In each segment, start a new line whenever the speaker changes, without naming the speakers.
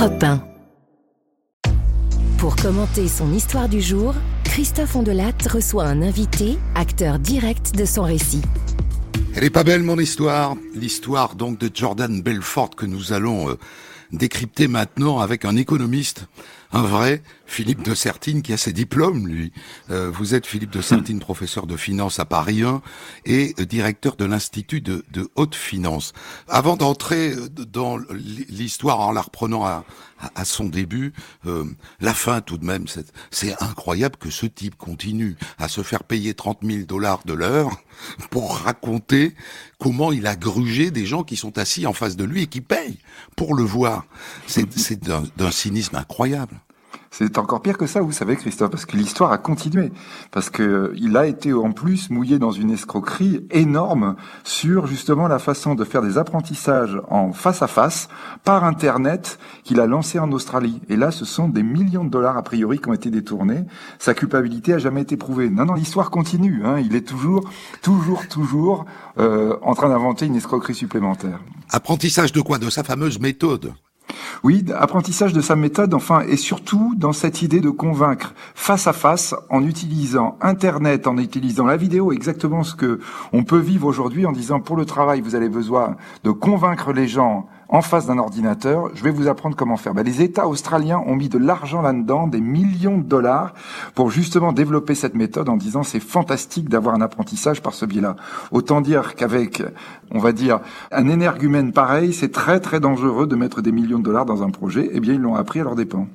Europe 1. Pour commenter son histoire du jour, Christophe Ondelat reçoit un invité, acteur direct de son récit.
Elle est pas belle mon histoire, l'histoire donc de Jordan Belfort que nous allons euh, décrypter maintenant avec un économiste, un vrai Philippe de Sertine qui a ses diplômes, lui. Euh, vous êtes Philippe de Sertine, professeur de finance à Paris 1 et euh, directeur de l'Institut de, de, haute finance. Avant d'entrer euh, dans l'histoire en la reprenant à, à, son début, euh, la fin tout de même, c'est incroyable que ce type continue à se faire payer 30 000 dollars de l'heure pour raconter comment il a grugé des gens qui sont assis en face de lui et qui payent pour le voir. C'est d'un cynisme incroyable.
C'est encore pire que ça, vous savez, Christophe, parce que l'histoire a continué. Parce que euh, il a été en plus mouillé dans une escroquerie énorme sur justement la façon de faire des apprentissages en face à face par Internet qu'il a lancé en Australie. Et là, ce sont des millions de dollars a priori qui ont été détournés. Sa culpabilité a jamais été prouvée. Non, non, l'histoire continue. Hein. Il est toujours, toujours, toujours euh, en train d'inventer une escroquerie supplémentaire.
Apprentissage de quoi? De sa fameuse méthode
oui, apprentissage de sa méthode, enfin, et surtout dans cette idée de convaincre face à face en utilisant Internet, en utilisant la vidéo, exactement ce que on peut vivre aujourd'hui en disant pour le travail, vous avez besoin de convaincre les gens en face d'un ordinateur. Je vais vous apprendre comment faire. Ben, les États australiens ont mis de l'argent là-dedans, des millions de dollars, pour justement développer cette méthode en disant c'est fantastique d'avoir un apprentissage par ce biais-là. Autant dire qu'avec, on va dire, un énergumène pareil, c'est très très dangereux de mettre des millions de dollars dans un projet. Eh bien, ils l'ont appris à leurs dépens.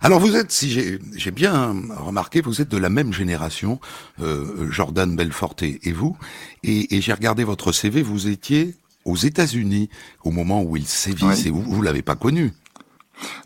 Alors vous êtes, si j'ai bien remarqué, vous êtes de la même génération, euh, Jordan Belforte et vous, et, et j'ai regardé votre CV, vous étiez aux États-Unis au moment où il sévissait. Vous, vous l'avez pas connu.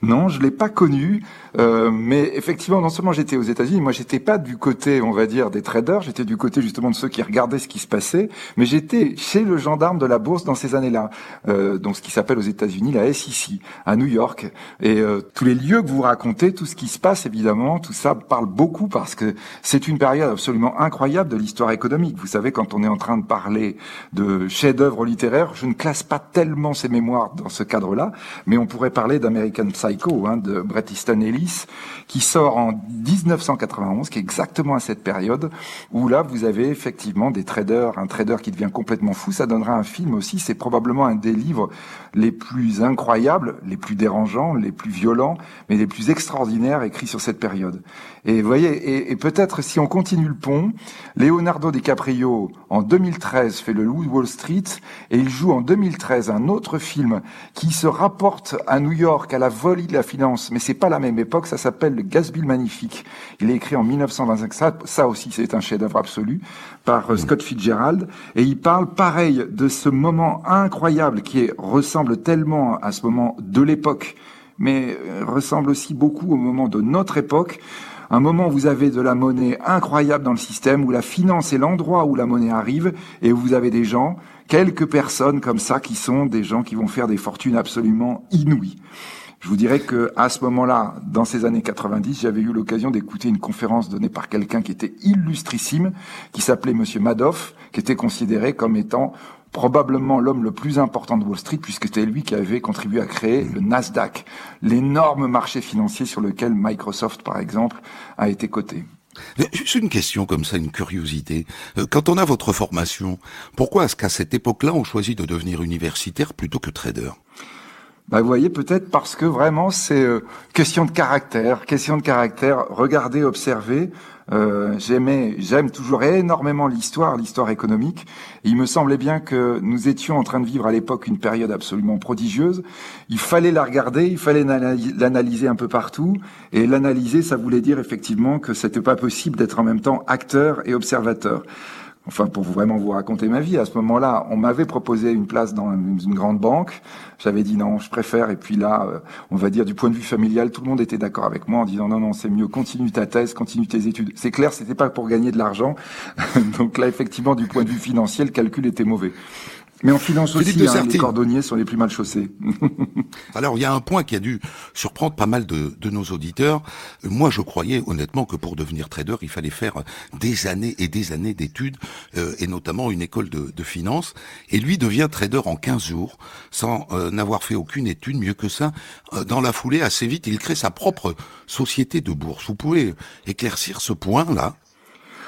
Non, je l'ai pas connu, euh, mais effectivement, non seulement j'étais aux États-Unis, moi j'étais pas du côté, on va dire, des traders, j'étais du côté justement de ceux qui regardaient ce qui se passait, mais j'étais chez le gendarme de la bourse dans ces années-là, euh, donc ce qui s'appelle aux États-Unis la SEC à New York, et euh, tous les lieux que vous racontez, tout ce qui se passe évidemment, tout ça parle beaucoup parce que c'est une période absolument incroyable de l'histoire économique. Vous savez, quand on est en train de parler de chefs-d'œuvre littéraires, je ne classe pas tellement ces mémoires dans ce cadre-là, mais on pourrait parler d'American Psycho hein, de Bret Easton Ellis, qui sort en 1991, qui est exactement à cette période, où là vous avez effectivement des traders, un trader qui devient complètement fou. Ça donnera un film aussi. C'est probablement un des livres les plus incroyables, les plus dérangeants, les plus violents, mais les plus extraordinaires écrits sur cette période. Et vous voyez, et, peut-être si on continue le pont, Leonardo DiCaprio en 2013 fait le Loup Wall Street et il joue en 2013 un autre film qui se rapporte à New York à la folie de la finance, mais c'est pas la même époque. Ça s'appelle le Gatsby magnifique. Il est écrit en 1925. Ça, ça aussi, c'est un chef-d'œuvre absolu par euh, Scott Fitzgerald et il parle pareil de ce moment incroyable qui ressemble tellement à ce moment de l'époque, mais euh, ressemble aussi beaucoup au moment de notre époque un moment où vous avez de la monnaie incroyable dans le système, où la finance est l'endroit où la monnaie arrive, et où vous avez des gens, quelques personnes comme ça, qui sont des gens qui vont faire des fortunes absolument inouïes. Je vous dirais que à ce moment-là, dans ces années 90, j'avais eu l'occasion d'écouter une conférence donnée par quelqu'un qui était illustrissime, qui s'appelait Monsieur Madoff, qui était considéré comme étant probablement l'homme le plus important de Wall Street, puisque c'était lui qui avait contribué à créer le Nasdaq, l'énorme marché financier sur lequel Microsoft, par exemple, a été coté.
Juste une question comme ça, une curiosité. Euh, quand on a votre formation, pourquoi est-ce qu'à cette époque-là, on choisit de devenir universitaire plutôt que trader?
Bah, vous voyez, peut-être parce que vraiment c'est euh, question de caractère, question de caractère. Regardez, observez. Euh, j'aimais, j'aime toujours énormément l'histoire, l'histoire économique. il me semblait bien que nous étions en train de vivre à l'époque une période absolument prodigieuse. Il fallait la regarder, il fallait l'analyser un peu partout. Et l'analyser, ça voulait dire effectivement que c'était pas possible d'être en même temps acteur et observateur enfin pour vraiment vous raconter ma vie, à ce moment-là, on m'avait proposé une place dans une grande banque. J'avais dit non, je préfère. Et puis là, euh, on va dire du point de vue familial, tout le monde était d'accord avec moi en disant non, non, c'est mieux, continue ta thèse, continue tes études. C'est clair, c'était pas pour gagner de l'argent. Donc là, effectivement, du point de vue financier, le calcul était mauvais. Mais en finance aussi, hein, les cordonniers sont les plus mal chaussés.
Alors, il y a un point qui a dû surprendre pas mal de, de, nos auditeurs. Moi, je croyais honnêtement que pour devenir trader, il fallait faire des années et des années d'études, euh, et notamment une école de, de, finance. Et lui devient trader en 15 jours, sans euh, n'avoir fait aucune étude. Mieux que ça, euh, dans la foulée, assez vite, il crée sa propre société de bourse. Vous pouvez éclaircir ce point-là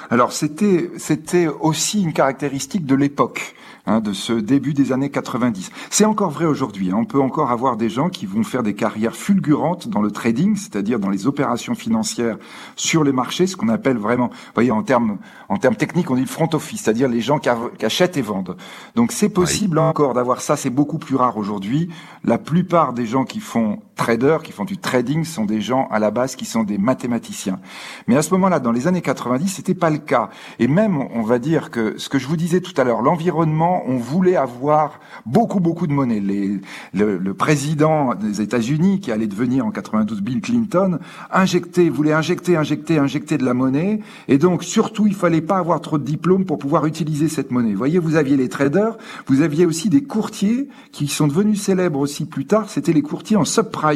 alors c'était c'était aussi une caractéristique de l'époque. Hein, de ce début des années 90. C'est encore vrai aujourd'hui. Hein. On peut encore avoir des gens qui vont faire des carrières fulgurantes dans le trading, c'est-à-dire dans les opérations financières sur les marchés, ce qu'on appelle vraiment, vous voyez, en termes en termes techniques, on dit le front office, c'est-à-dire les gens qui, achètent et vendent. Donc c'est possible encore d'avoir ça. C'est beaucoup plus rare aujourd'hui. La plupart des gens qui font traders, qui font du trading, sont des gens à la base qui sont des mathématiciens. Mais à ce moment-là, dans les années 90, c'était pas le cas. Et même, on va dire que ce que je vous disais tout à l'heure, l'environnement on voulait avoir beaucoup, beaucoup de monnaie. le, président des États-Unis, qui allait devenir en 92 Bill Clinton, injectait, voulait injecter, injecter, injecter de la monnaie. Et donc, surtout, il fallait pas avoir trop de diplômes pour pouvoir utiliser cette monnaie. Vous voyez, vous aviez les traders, vous aviez aussi des courtiers qui sont devenus célèbres aussi plus tard. C'était les courtiers en subprime.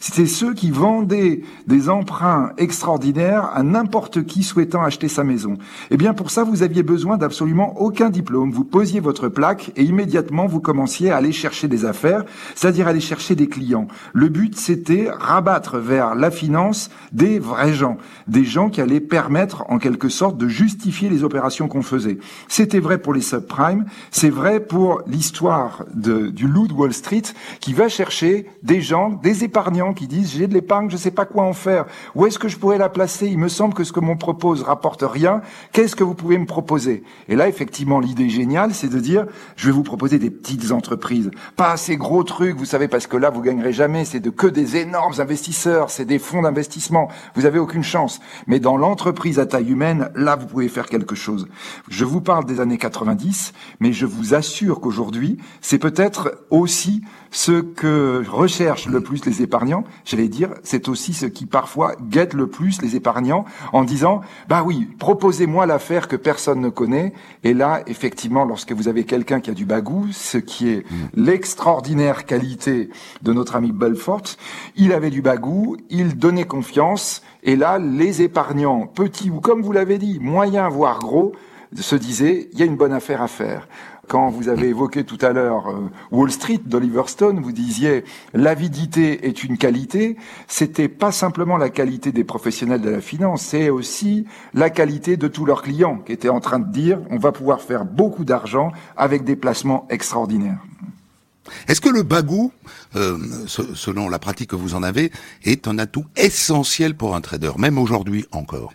C'était ceux qui vendaient des emprunts extraordinaires à n'importe qui souhaitant acheter sa maison. Eh bien, pour ça, vous aviez besoin d'absolument aucun diplôme. Vous posiez votre plaque et immédiatement vous commenciez à aller chercher des affaires, c'est-à-dire aller chercher des clients. Le but c'était rabattre vers la finance des vrais gens, des gens qui allaient permettre en quelque sorte de justifier les opérations qu'on faisait. C'était vrai pour les subprimes, c'est vrai pour l'histoire du loup de Wall Street qui va chercher des gens, des épargnants qui disent j'ai de l'épargne, je sais pas quoi en faire, où est-ce que je pourrais la placer? Il me semble que ce que m'on propose rapporte rien. Qu'est-ce que vous pouvez me proposer? Et là effectivement l'idée géniale c'est de dire je vais vous proposer des petites entreprises, pas assez gros trucs, vous savez, parce que là, vous gagnerez jamais, c'est de que des énormes investisseurs, c'est des fonds d'investissement, vous avez aucune chance. Mais dans l'entreprise à taille humaine, là, vous pouvez faire quelque chose. Je vous parle des années 90, mais je vous assure qu'aujourd'hui, c'est peut-être aussi ce que recherchent le plus les épargnants, j'allais dire, c'est aussi ce qui parfois guette le plus les épargnants en disant, bah oui, proposez-moi l'affaire que personne ne connaît. Et là, effectivement, lorsque vous avez quelqu'un qui a du bagou, ce qui est mm. l'extraordinaire qualité de notre ami Belfort. Il avait du bagou, il donnait confiance, et là, les épargnants, petits ou comme vous l'avez dit, moyens voire gros, se disaient, il y a une bonne affaire à faire. Quand vous avez évoqué tout à l'heure euh, Wall Street d'Oliver Stone, vous disiez l'avidité est une qualité. C'était pas simplement la qualité des professionnels de la finance, c'est aussi la qualité de tous leurs clients qui étaient en train de dire on va pouvoir faire beaucoup d'argent avec des placements extraordinaires.
Est-ce que le bagou, euh, selon la pratique que vous en avez, est un atout essentiel pour un trader, même aujourd'hui encore?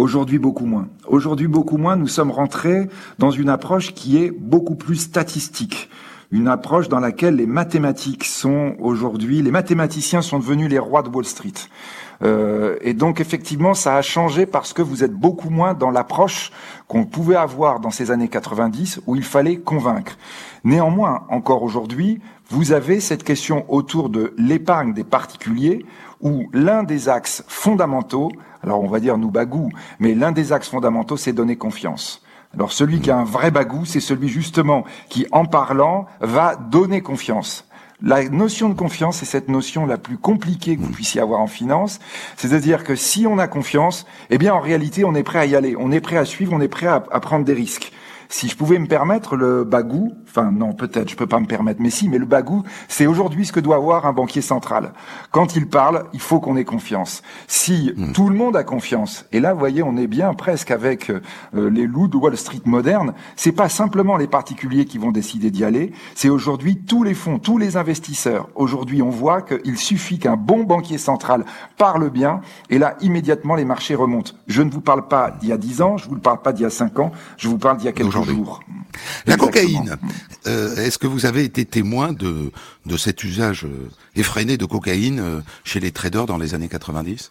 Aujourd'hui, beaucoup moins. Aujourd'hui, beaucoup moins. Nous sommes rentrés dans une approche qui est beaucoup plus statistique. Une approche dans laquelle les mathématiques sont aujourd'hui, les mathématiciens sont devenus les rois de Wall Street. Euh, et donc effectivement, ça a changé parce que vous êtes beaucoup moins dans l'approche qu'on pouvait avoir dans ces années 90 où il fallait convaincre. Néanmoins, encore aujourd'hui, vous avez cette question autour de l'épargne des particuliers où l'un des axes fondamentaux, alors on va dire nous bagou, mais l'un des axes fondamentaux, c'est donner confiance. Alors celui qui a un vrai bagou, c'est celui justement qui, en parlant, va donner confiance. La notion de confiance est cette notion la plus compliquée que vous puissiez avoir en finance. C'est-à-dire que si on a confiance, eh bien en réalité on est prêt à y aller, on est prêt à suivre, on est prêt à prendre des risques. Si je pouvais me permettre le bagou, enfin non, peut-être, je peux pas me permettre, mais si, mais le bagou, c'est aujourd'hui ce que doit avoir un banquier central. Quand il parle, il faut qu'on ait confiance. Si hmm. tout le monde a confiance, et là, vous voyez, on est bien presque avec euh, les loups de Wall Street moderne, c'est pas simplement les particuliers qui vont décider d'y aller, c'est aujourd'hui tous les fonds, tous les investisseurs. Aujourd'hui, on voit qu'il suffit qu'un bon banquier central parle bien, et là, immédiatement, les marchés remontent. Je ne vous parle pas d'il y a dix ans, je vous parle pas d'il y a cinq ans, je vous parle d'il y a quelques
la cocaïne, euh, est-ce que vous avez été témoin de, de cet usage euh, effréné de cocaïne euh, chez les traders dans les années 90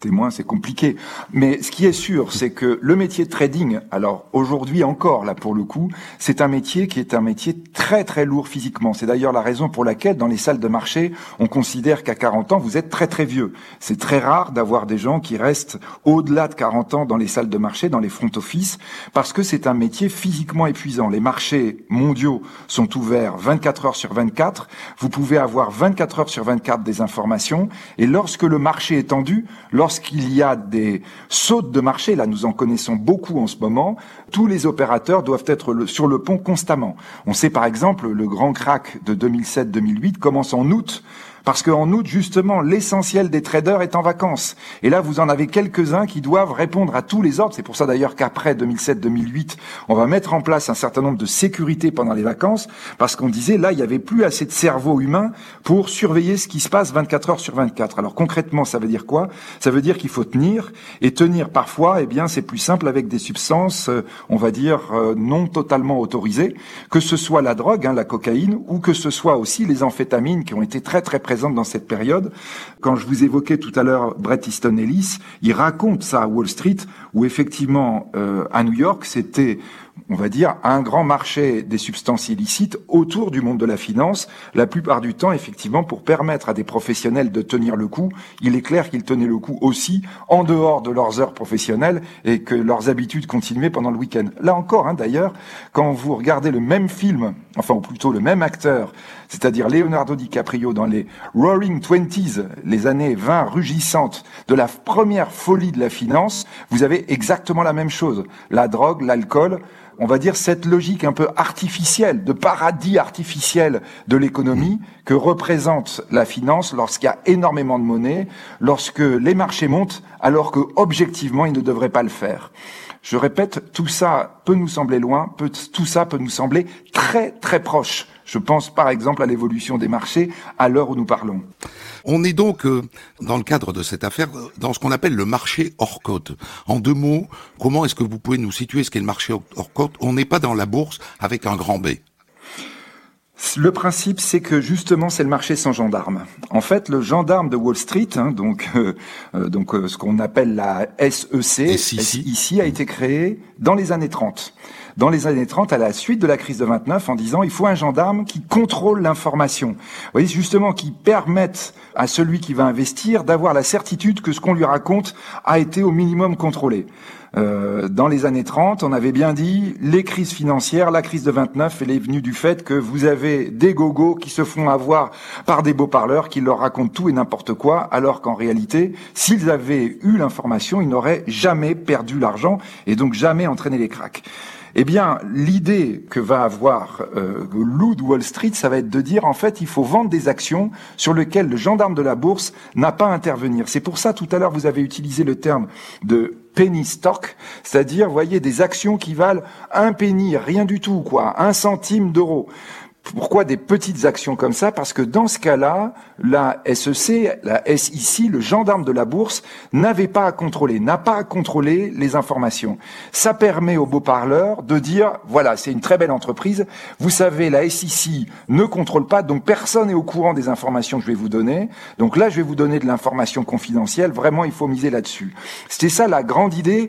témoin, c'est compliqué. Mais ce qui est sûr, c'est que le métier de trading, alors aujourd'hui encore, là pour le coup, c'est un métier qui est un métier très très lourd physiquement. C'est d'ailleurs la raison pour laquelle dans les salles de marché, on considère qu'à 40 ans, vous êtes très très vieux. C'est très rare d'avoir des gens qui restent au-delà de 40 ans dans les salles de marché, dans les front office, parce que c'est un métier physiquement épuisant. Les marchés mondiaux sont ouverts 24 heures sur 24. Vous pouvez avoir 24 heures sur 24 des informations. Et lorsque le marché est tendu, lorsqu'il y a des sautes de marché, là nous en connaissons beaucoup en ce moment, tous les opérateurs doivent être sur le pont constamment. On sait par exemple le grand crack de 2007-2008 commence en août parce qu'en août, justement, l'essentiel des traders est en vacances. Et là, vous en avez quelques-uns qui doivent répondre à tous les ordres. C'est pour ça d'ailleurs qu'après 2007-2008, on va mettre en place un certain nombre de sécurités pendant les vacances, parce qu'on disait, là, il n'y avait plus assez de cerveau humain pour surveiller ce qui se passe 24 heures sur 24. Alors concrètement, ça veut dire quoi? Ça veut dire qu'il faut tenir, et tenir parfois, eh bien, c'est plus simple avec des substances, euh, on va dire, euh, non totalement autorisées, que ce soit la drogue, hein, la cocaïne, ou que ce soit aussi les amphétamines qui ont été très très présentes dans cette période. Quand je vous évoquais tout à l'heure Bret Easton Ellis, il raconte ça à Wall Street, où effectivement, euh, à New York, c'était on va dire, un grand marché des substances illicites autour du monde de la finance, la plupart du temps, effectivement, pour permettre à des professionnels de tenir le coup. Il est clair qu'ils tenaient le coup aussi en dehors de leurs heures professionnelles et que leurs habitudes continuaient pendant le week-end. Là encore, hein, d'ailleurs, quand vous regardez le même film, enfin, ou plutôt le même acteur, c'est-à-dire Leonardo DiCaprio dans les Roaring Twenties, les années 20 rugissantes de la première folie de la finance, vous avez exactement la même chose. La drogue, l'alcool, on va dire, cette logique un peu artificielle, de paradis artificiel de l'économie que représente la finance lorsqu'il y a énormément de monnaie, lorsque les marchés montent, alors que objectivement, ils ne devraient pas le faire. Je répète, tout ça peut nous sembler loin, tout ça peut nous sembler très très proche. Je pense par exemple à l'évolution des marchés à l'heure où nous parlons.
On est donc, euh, dans le cadre de cette affaire, dans ce qu'on appelle le marché hors cote. En deux mots, comment est-ce que vous pouvez nous situer ce qu'est le marché hors cote? On n'est pas dans la bourse avec un grand B.
Le principe, c'est que justement, c'est le marché sans gendarme. En fait, le gendarme de Wall Street, hein, donc euh, euh, donc euh, ce qu'on appelle la SEC, ici, a été créé dans les années 30. Dans les années 30, à la suite de la crise de 29, en disant il faut un gendarme qui contrôle l'information. Vous voyez, justement, qui permette à celui qui va investir d'avoir la certitude que ce qu'on lui raconte a été au minimum contrôlé. Euh, dans les années 30, on avait bien dit les crises financières, la crise de 29, elle est venue du fait que vous avez des gogos qui se font avoir par des beaux parleurs qui leur racontent tout et n'importe quoi, alors qu'en réalité, s'ils avaient eu l'information, ils n'auraient jamais perdu l'argent et donc jamais entraîné les cracks. Eh bien, l'idée que va avoir euh, Lou de Wall Street, ça va être de dire en fait, il faut vendre des actions sur lesquelles le gendarme de la bourse n'a pas à intervenir. C'est pour ça, tout à l'heure, vous avez utilisé le terme de penny stock, c'est-à-dire, voyez, des actions qui valent un penny, rien du tout, quoi, un centime d'euro. Pourquoi des petites actions comme ça? Parce que dans ce cas-là, la SEC, la SEC, le gendarme de la bourse, n'avait pas à contrôler, n'a pas à contrôler les informations. Ça permet aux beaux parleurs de dire, voilà, c'est une très belle entreprise. Vous savez, la SEC ne contrôle pas, donc personne n'est au courant des informations que je vais vous donner. Donc là, je vais vous donner de l'information confidentielle. Vraiment, il faut miser là-dessus. C'était ça la grande idée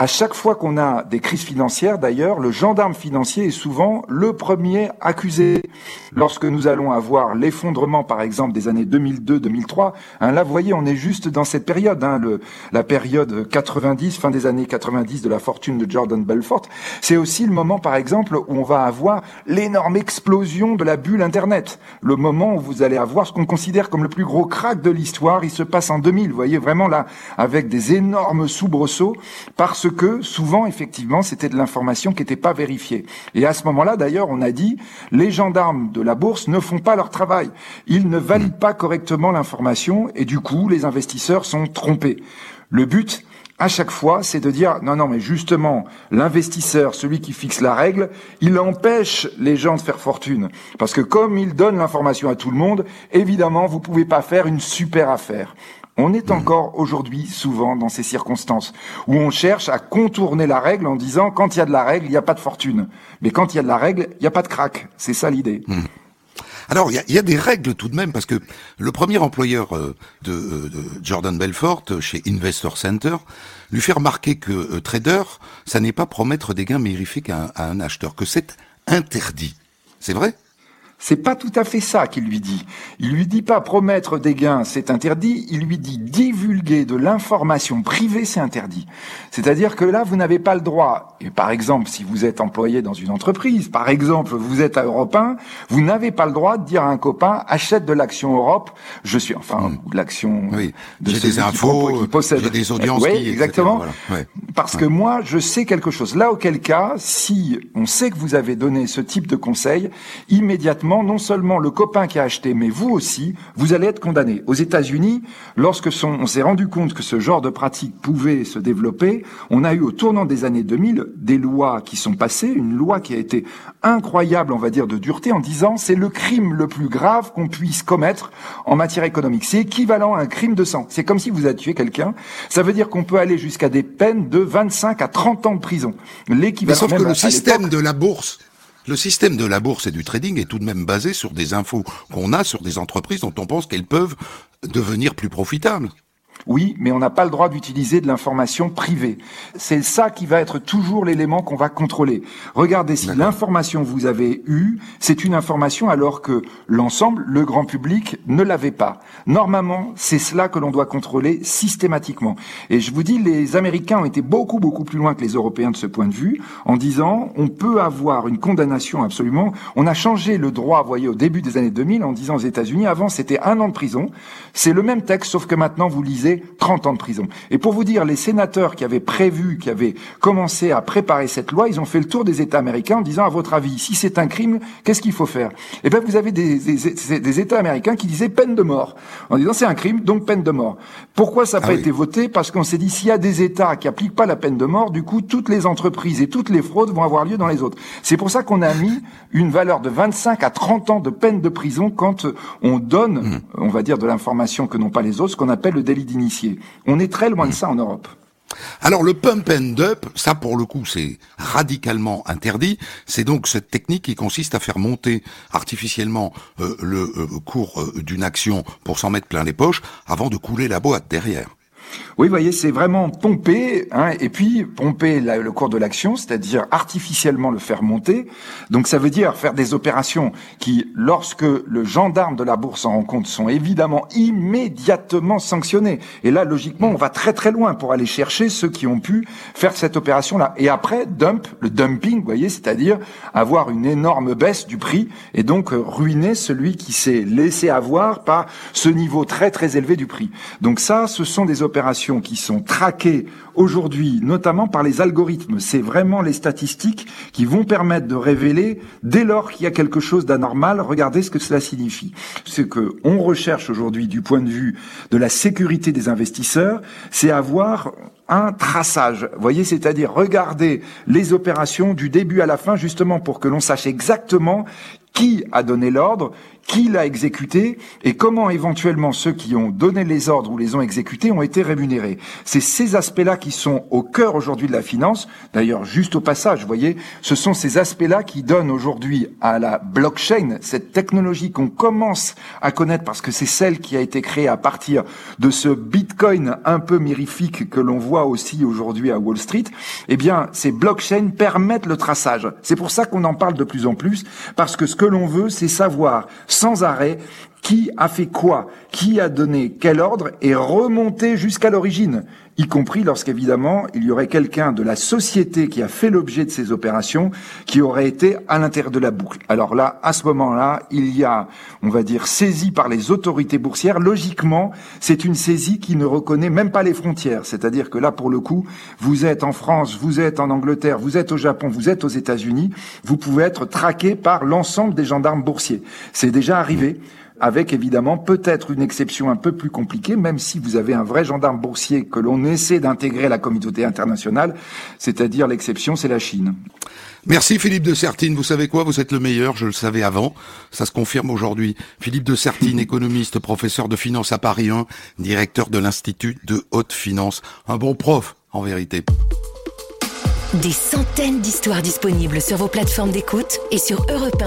à chaque fois qu'on a des crises financières, d'ailleurs, le gendarme financier est souvent le premier accusé. Lorsque nous allons avoir l'effondrement, par exemple, des années 2002-2003, hein, là, vous voyez, on est juste dans cette période, hein, le, la période 90, fin des années 90 de la fortune de Jordan Belfort. C'est aussi le moment, par exemple, où on va avoir l'énorme explosion de la bulle Internet. Le moment où vous allez avoir ce qu'on considère comme le plus gros crack de l'histoire. Il se passe en 2000, vous voyez, vraiment là, avec des énormes soubresauts, parce que souvent, effectivement, c'était de l'information qui n'était pas vérifiée. Et à ce moment-là, d'ailleurs, on a dit, les gendarmes de la bourse ne font pas leur travail. Ils ne valident pas correctement l'information et du coup, les investisseurs sont trompés. Le but, à chaque fois, c'est de dire non, non, mais justement, l'investisseur, celui qui fixe la règle, il empêche les gens de faire fortune. Parce que comme il donne l'information à tout le monde, évidemment, vous pouvez pas faire une super affaire. On est encore aujourd'hui souvent dans ces circonstances où on cherche à contourner la règle en disant quand il y a de la règle, il n'y a pas de fortune. Mais quand il y a de la règle, il n'y a pas de crack. C'est ça l'idée. Hmm.
Alors, il y a, des règles tout de même, parce que le premier employeur euh, de, Jordan Belfort chez Investor Center lui fait remarquer que trader, ça n'est pas promettre des gains mérifiques à un acheteur, que c'est interdit. C'est vrai?
C'est pas tout à fait ça qu'il lui dit. Il lui dit pas promettre des gains, c'est interdit. Il lui dit divulguer de l'information privée, c'est interdit. C'est-à-dire que là, vous n'avez pas le droit. Et par exemple, si vous êtes employé dans une entreprise, par exemple, vous êtes à Europe 1, vous n'avez pas le droit de dire à un copain achète de l'action Europe. Je suis enfin
hmm.
de l'action.
Oui. De j'ai des infos, qui possède. j'ai des audiences.
Oui, exactement. Parce que moi, je sais quelque chose. Là, auquel cas, si on sait que vous avez donné ce type de conseil, immédiatement non seulement le copain qui a acheté, mais vous aussi, vous allez être condamné. Aux États-Unis, lorsque on s'est rendu compte que ce genre de pratique pouvait se développer, on a eu au tournant des années 2000 des lois qui sont passées, une loi qui a été incroyable, on va dire, de dureté, en disant c'est le crime le plus grave qu'on puisse commettre en matière économique. C'est équivalent à un crime de sang. C'est comme si vous avez tué quelqu'un. Ça veut dire qu'on peut aller jusqu'à des peines de 25 à 30 ans de prison.
L'équivalent. Sauf que le système de la bourse le système de la bourse et du trading est tout de même basé sur des infos qu'on a sur des entreprises dont on pense qu'elles peuvent devenir plus profitables.
Oui, mais on n'a pas le droit d'utiliser de l'information privée. C'est ça qui va être toujours l'élément qu'on va contrôler. Regardez si l'information que vous avez eue, c'est une information alors que l'ensemble, le grand public, ne l'avait pas. Normalement, c'est cela que l'on doit contrôler systématiquement. Et je vous dis, les Américains ont été beaucoup, beaucoup plus loin que les Européens de ce point de vue, en disant, on peut avoir une condamnation absolument. On a changé le droit, vous voyez, au début des années 2000, en disant aux États-Unis, avant c'était un an de prison. C'est le même texte, sauf que maintenant vous lisez 30 ans de prison. Et pour vous dire, les sénateurs qui avaient prévu, qui avaient commencé à préparer cette loi, ils ont fait le tour des États américains en disant, à votre avis, si c'est un crime, qu'est-ce qu'il faut faire? Eh bien, vous avez des, des, États américains qui disaient peine de mort, en disant c'est un crime, donc peine de mort. Pourquoi ça n'a ah pas été voté? Parce qu'on s'est dit, s'il y a des États qui appliquent pas la peine de mort, du coup, toutes les entreprises et toutes les fraudes vont avoir lieu dans les autres. C'est pour ça qu'on a mis une valeur de 25 à 30 ans de peine de prison quand on donne, mmh. on va dire, de l'information que n'ont pas les autres, ce qu'on appelle le délit on est très loin de ça en Europe.
Alors le pump and dump, ça pour le coup c'est radicalement interdit. C'est donc cette technique qui consiste à faire monter artificiellement euh, le euh, cours euh, d'une action pour s'en mettre plein les poches avant de couler la boîte derrière.
Oui, vous voyez, c'est vraiment pomper, hein, et puis pomper le cours de l'action, c'est-à-dire artificiellement le faire monter. Donc ça veut dire faire des opérations qui, lorsque le gendarme de la bourse en rend compte, sont évidemment immédiatement sanctionnées. Et là, logiquement, on va très très loin pour aller chercher ceux qui ont pu faire cette opération-là. Et après, dump, le dumping, vous voyez, c'est-à-dire avoir une énorme baisse du prix et donc ruiner celui qui s'est laissé avoir par ce niveau très très élevé du prix. Donc ça, ce sont des opérations qui sont traquées aujourd'hui, notamment par les algorithmes. C'est vraiment les statistiques qui vont permettre de révéler, dès lors qu'il y a quelque chose d'anormal, regardez ce que cela signifie. Ce que on recherche aujourd'hui du point de vue de la sécurité des investisseurs, c'est avoir un traçage. Voyez, c'est-à-dire regarder les opérations du début à la fin, justement pour que l'on sache exactement qui a donné l'ordre, qui l'a exécuté et comment éventuellement ceux qui ont donné les ordres ou les ont exécutés ont été rémunérés. C'est ces aspects-là qui sont au cœur aujourd'hui de la finance. D'ailleurs, juste au passage, vous voyez, ce sont ces aspects-là qui donnent aujourd'hui à la blockchain, cette technologie qu'on commence à connaître parce que c'est celle qui a été créée à partir de ce bitcoin un peu mirifique que l'on voit aussi aujourd'hui à Wall Street. Eh bien, ces blockchains permettent le traçage. C'est pour ça qu'on en parle de plus en plus parce que ce que l'on veut, c'est savoir sans arrêt qui a fait quoi, qui a donné quel ordre et remonter jusqu'à l'origine y compris lorsqu'évidemment il y aurait quelqu'un de la société qui a fait l'objet de ces opérations qui aurait été à l'intérieur de la boucle. Alors là, à ce moment-là, il y a, on va dire, saisie par les autorités boursières. Logiquement, c'est une saisie qui ne reconnaît même pas les frontières. C'est-à-dire que là, pour le coup, vous êtes en France, vous êtes en Angleterre, vous êtes au Japon, vous êtes aux États-Unis, vous pouvez être traqué par l'ensemble des gendarmes boursiers. C'est déjà arrivé avec évidemment peut-être une exception un peu plus compliquée, même si vous avez un vrai gendarme boursier que l'on essaie d'intégrer à la communauté internationale, c'est-à-dire l'exception, c'est la Chine.
Merci Philippe de Sertine. Vous savez quoi? Vous êtes le meilleur. Je le savais avant. Ça se confirme aujourd'hui. Philippe de Sertine, économiste, professeur de finance à Paris 1, directeur de l'Institut de haute finance. Un bon prof, en vérité.
Des centaines d'histoires disponibles sur vos plateformes d'écoute et sur europe